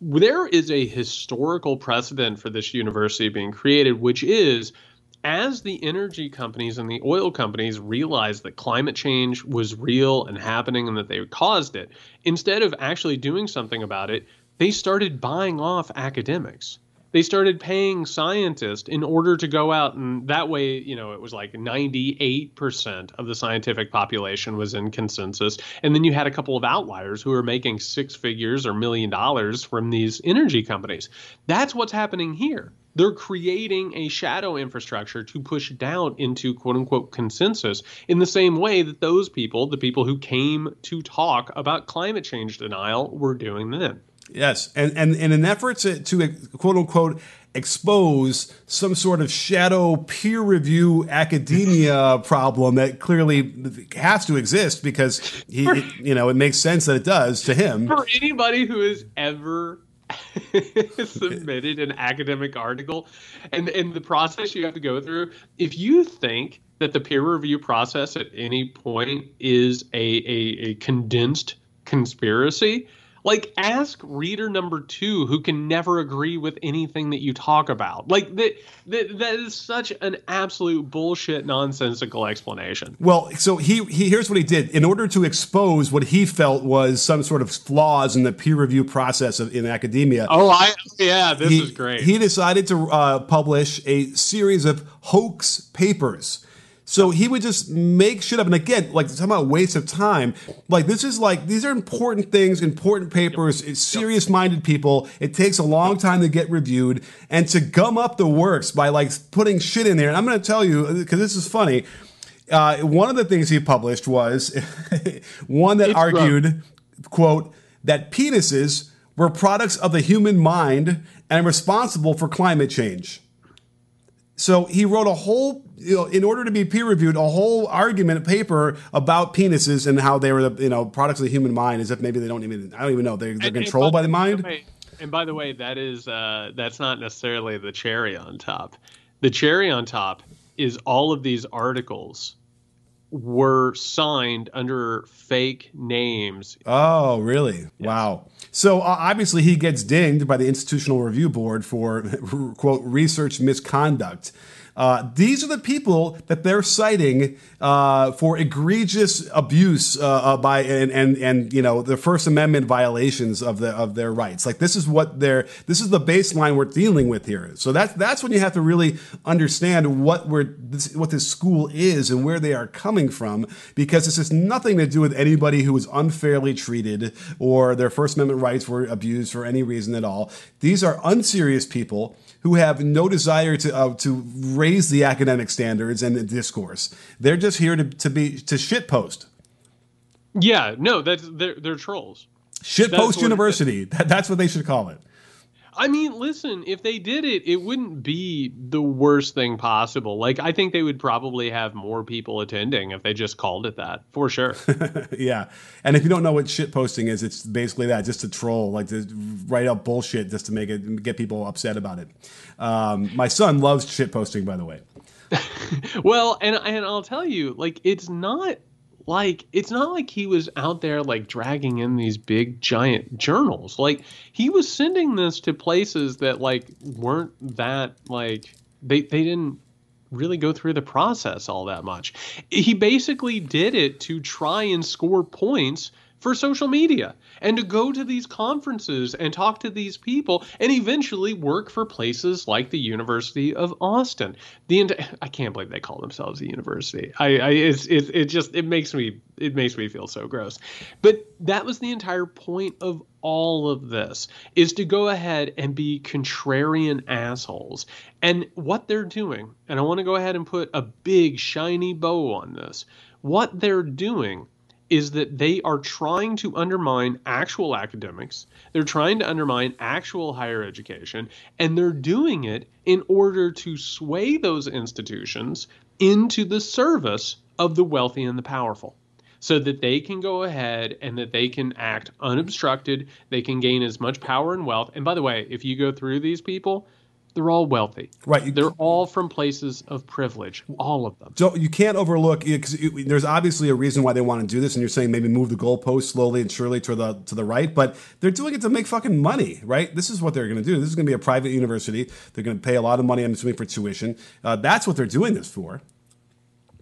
There is a historical precedent for this university being created, which is as the energy companies and the oil companies realized that climate change was real and happening and that they caused it, instead of actually doing something about it, they started buying off academics they started paying scientists in order to go out and that way you know it was like 98% of the scientific population was in consensus. And then you had a couple of outliers who were making six figures or million dollars from these energy companies. That's what's happening here. They're creating a shadow infrastructure to push down into quote unquote consensus in the same way that those people, the people who came to talk about climate change denial, were doing then. Yes, and and, and in efforts to, to quote unquote expose some sort of shadow peer review academia problem that clearly has to exist because he, it, you know, it makes sense that it does to him. For anybody who has ever submitted an academic article and in the process you have to go through if you think that the peer review process at any point is a, a, a condensed conspiracy like ask reader number two who can never agree with anything that you talk about like that that, that is such an absolute bullshit nonsensical explanation Well, so he, he here's what he did. In order to expose what he felt was some sort of flaws in the peer review process of, in academia, oh i yeah this he, is great he decided to uh, publish a series of hoax papers. So he would just make shit up. And again, like talking about waste of time. Like this is like these are important things, important papers. It's serious minded people. It takes a long time to get reviewed, and to gum up the works by like putting shit in there. And I'm going to tell you because this is funny. Uh, one of the things he published was one that It's argued, quote, that penises were products of the human mind and responsible for climate change. So he wrote a whole, you know, in order to be peer reviewed, a whole argument paper about penises and how they were, the, you know, products of the human mind, as if maybe they don't even, I don't even know, they're, they're And- and controlled by the mind. way- and by the way, that is uh, that's not necessarily the cherry on top. The cherry on top is all of these articles were signed under fake names. Oh, really? Wow. So uh, obviously he gets dinged by the Institutional Review Board for quote research misconduct. Uh, these are the people that they're citing uh, for egregious abuse uh, uh, by and, and and you know the First Amendment violations of the of their rights. Like this is what they're this is the baseline we're dealing with here. So that's that's when you have to really understand what we're this, what this school is and where they are coming from because this has nothing to do with anybody who was unfairly treated or their First Amendment rights were abused for any reason at all. These are unserious people who have no desire to uh, to raise the academic standards and the discourse. They're just here to, to be to shitpost. Yeah, no, that's they're they're trolls. Shitpost University. That, that's what they should call it. I mean, listen, if they did it, it wouldn't be the worst thing possible. Like, I think they would probably have more people attending if they just called it that, for sure. yeah. And if you don't know what shit posting is, it's basically that, just to troll, like to write up bullshit just to make it get people upset about it. Um, my son loves shit posting, by the way. well, and and I'll tell you, like, it's not like it's not like he was out there like dragging in these big giant journals. Like, he was sending this to places that like weren't that like they they didn't really go through the process all that much. He basically did it to try and score points for social media and to go to these conferences and talk to these people and eventually work for places like the University of Austin. The I can't believe they call themselves a university. I, I it's, it, it just it makes me it makes me feel so gross. But that was the entire point of all of this is to go ahead and be contrarian assholes. And what they're doing, and I want to go ahead and put a big shiny bow on this. What they're doing is that they are trying to undermine actual academics. They're trying to undermine actual higher education, and they're doing it in order to sway those institutions into the service of the wealthy and the powerful so that they can go ahead and that they can act unobstructed. They can gain as much power and wealth. And by the way, if you go through these people, they're all wealthy. Right. They're all from places of privilege, all of them. So you can't overlook because there's obviously a reason why they want to do this, and you're saying maybe move the goalpost slowly and surely to the to the right, but they're doing it to make fucking money, right? This is what they're going to do. This is going to be a private university. They're going to pay a lot of money, I'm assuming, for tuition. Uh, that's what they're doing this for.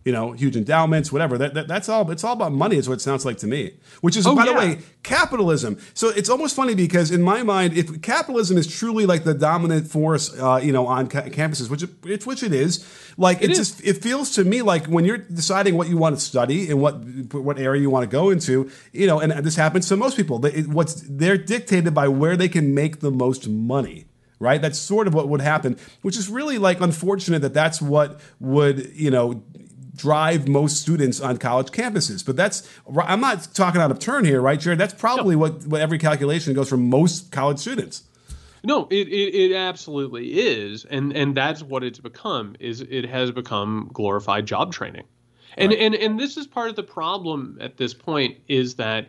You know, huge endowments, whatever. That, that, that's all. It's all about money, is what it sounds like to me. Which is, Oh, by the way, capitalism. So it's almost funny because in my mind, if capitalism is truly like the dominant force, uh, you know, on ca- campuses, which it, which it is, like it, is. just it feels to me like when you're deciding what you want to study and what what area you want to go into, you know, and this happens to most people. They, what's they're dictated by where they can make the most money. Right, that's sort of what would happen, which is really like unfortunate that that's what would you know drive most students on college campuses. But that's I'm not talking out of turn here, right, Jared? That's probably what, what every calculation goes for most college students. No, it, it, it absolutely is, and and that's what it's become. Is it has become glorified job training, and and and this is part of the problem at this point is that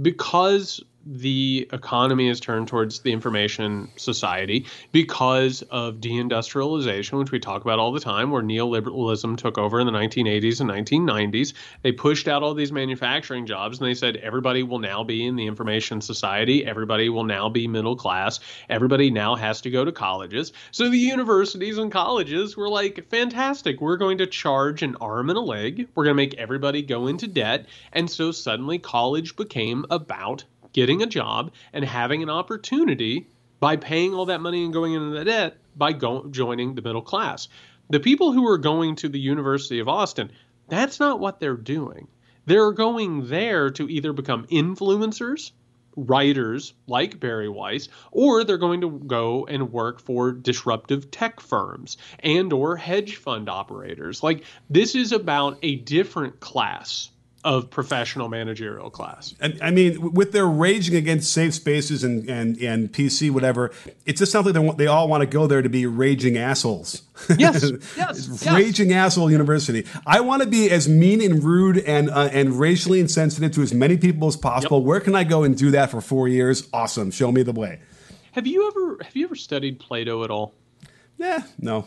because the economy has turned towards the information society because of deindustrialization, which we talk about all the time, where neoliberalism took over in the 1980s and 1990s. They pushed out all these manufacturing jobs and they said everybody will now be in the information society. Everybody will now be middle class. Everybody now has to go to colleges. So the universities and colleges were like, fantastic. We're going to charge an arm and a leg. We're going to make everybody go into debt. And so suddenly college became about getting a job and having an opportunity by paying all that money and going into the debt by go- joining the middle class. The people who are going to the University of Austin, that's not what they're doing. They're going there to either become influencers, writers like Bari Weiss, or they're going to go and work for disruptive tech firms and or hedge fund operators. Like this is about a different class of professional managerial class. And I mean, with their raging against safe spaces and, and, and PC, whatever, it just sounds like they, they all want to go there to be raging assholes. Yes, yes, raging yes. asshole university. I want to be as mean and rude and uh, and racially insensitive to as many people as possible. Yep. Where can I go and do that for four years? Awesome. Show me the way. Have you ever have you ever studied Plato at all? Yeah, no.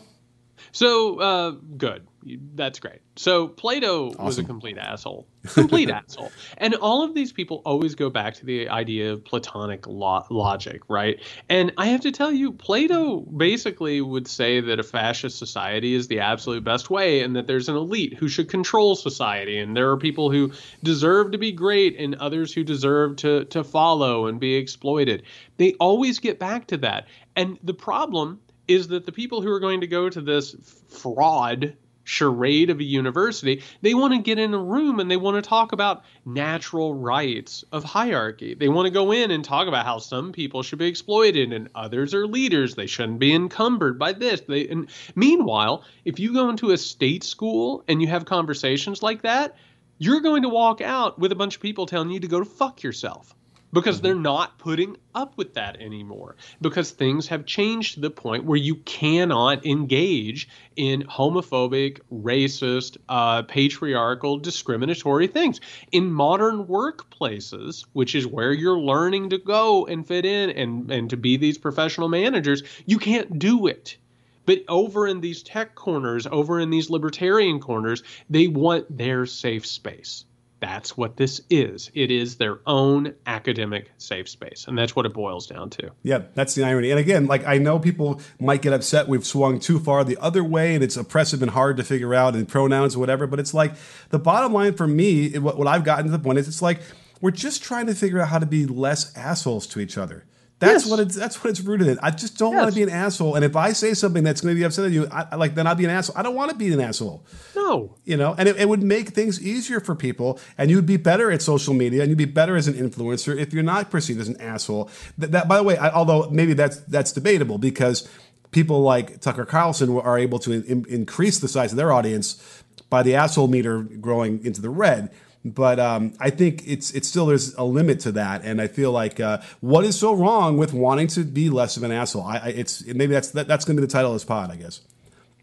So uh, good that's great. So Plato awesome. was a complete asshole, complete asshole, and all of these people always go back to the idea of Platonic lo- logic, right? And I have to tell you, Plato basically would say that a fascist society is the absolute best way, and that there's an elite who should control society, and there are people who deserve to be great, and others who deserve to to follow and be exploited. They always get back to that, and the problem is that the people who are going to go to this fraud charade of a university, they want to get in a room and they want to talk about natural rights of hierarchy. They want to go in and talk about how some people should be exploited and others are leaders. They shouldn't be encumbered by this. They, and meanwhile, if you go into a state school and you have conversations like that, you're going to walk out with a bunch of people telling you to go to fuck yourself because they're not putting up with that anymore. Because things have changed to the point where you cannot engage in homophobic racist uh, patriarchal discriminatory things. In modern workplaces which is where you're learning to go and fit in and, and to be these professional managers you can't do it. But over in these tech corners over in these libertarian corners they want their safe space that's what this is. It is their own academic safe space. And that's what it boils down to. Yeah, that's the irony. And again, like I know people might get upset we've swung too far the other way and it's oppressive and hard to figure out and pronouns or whatever. But it's like the bottom line for me, what, what I've gotten to the point is it's like we're just trying to figure out how to be less assholes to each other. That's yes. what it's. That's what it's rooted in. I just don't yes. want to be an asshole. And if I say something that's going to be upset at you, I, like then I'll be an asshole. I don't want to be an asshole. No, you know, and it, it, would make things easier for people, and you'd be better at social media, and you'd be better as an influencer if you're not perceived as an asshole. That, that by the way, I, although maybe that's that's debatable because people like Tucker Carlson are able to in, increase the size of their audience by the asshole meter growing into the red but um, I think it's it's still there's a limit to that, and I feel like uh, what is so wrong with wanting to be less of an asshole? I, I it's maybe that's that, that's going to be the title of this pod, I guess.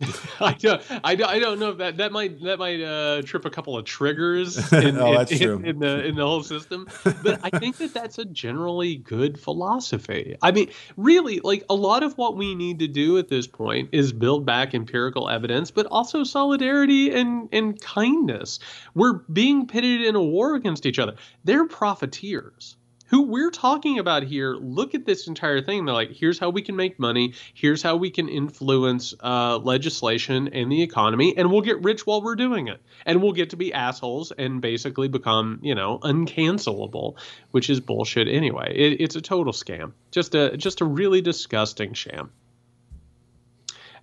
I don't, I don't, I don't know if that that might that might uh, trip a couple of triggers in, oh, in, in, in, the in the whole system. But I think that that's a generally good philosophy. I mean, really, like a lot of what we need to do at this point is build back empirical evidence, but also solidarity and and kindness. We're being pitted in a war against each other. They're profiteers who we're talking about here look at this entire thing. They're like, here's how we can make money. Here's how we can influence uh, legislation and the economy, and we'll get rich while we're doing it. And we'll get to be assholes and basically become, you know, uncancelable, which is bullshit anyway. It, it's a total scam. Just a just a really disgusting sham.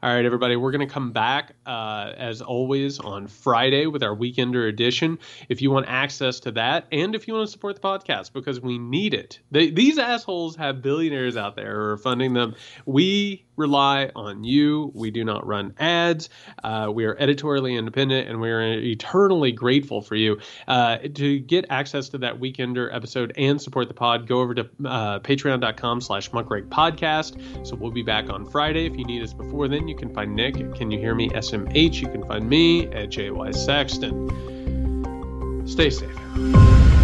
All right, everybody, we're going to come back uh, as always on Friday with our Weekender edition. If you want access to that, and if you want to support the podcast, because we need it. They, these assholes have billionaires out there who are funding them. We rely on you. We do not run ads. Uh, we are editorially independent, and we are eternally grateful for you. Uh, to get access to that Weekender episode and support the pod, go over to uh, patreon.com slash muckrake So we'll be back on Friday. If you need us before then, you can find Nick Can You Hear Me SMH. You can find me at JY Sexton. Stay safe.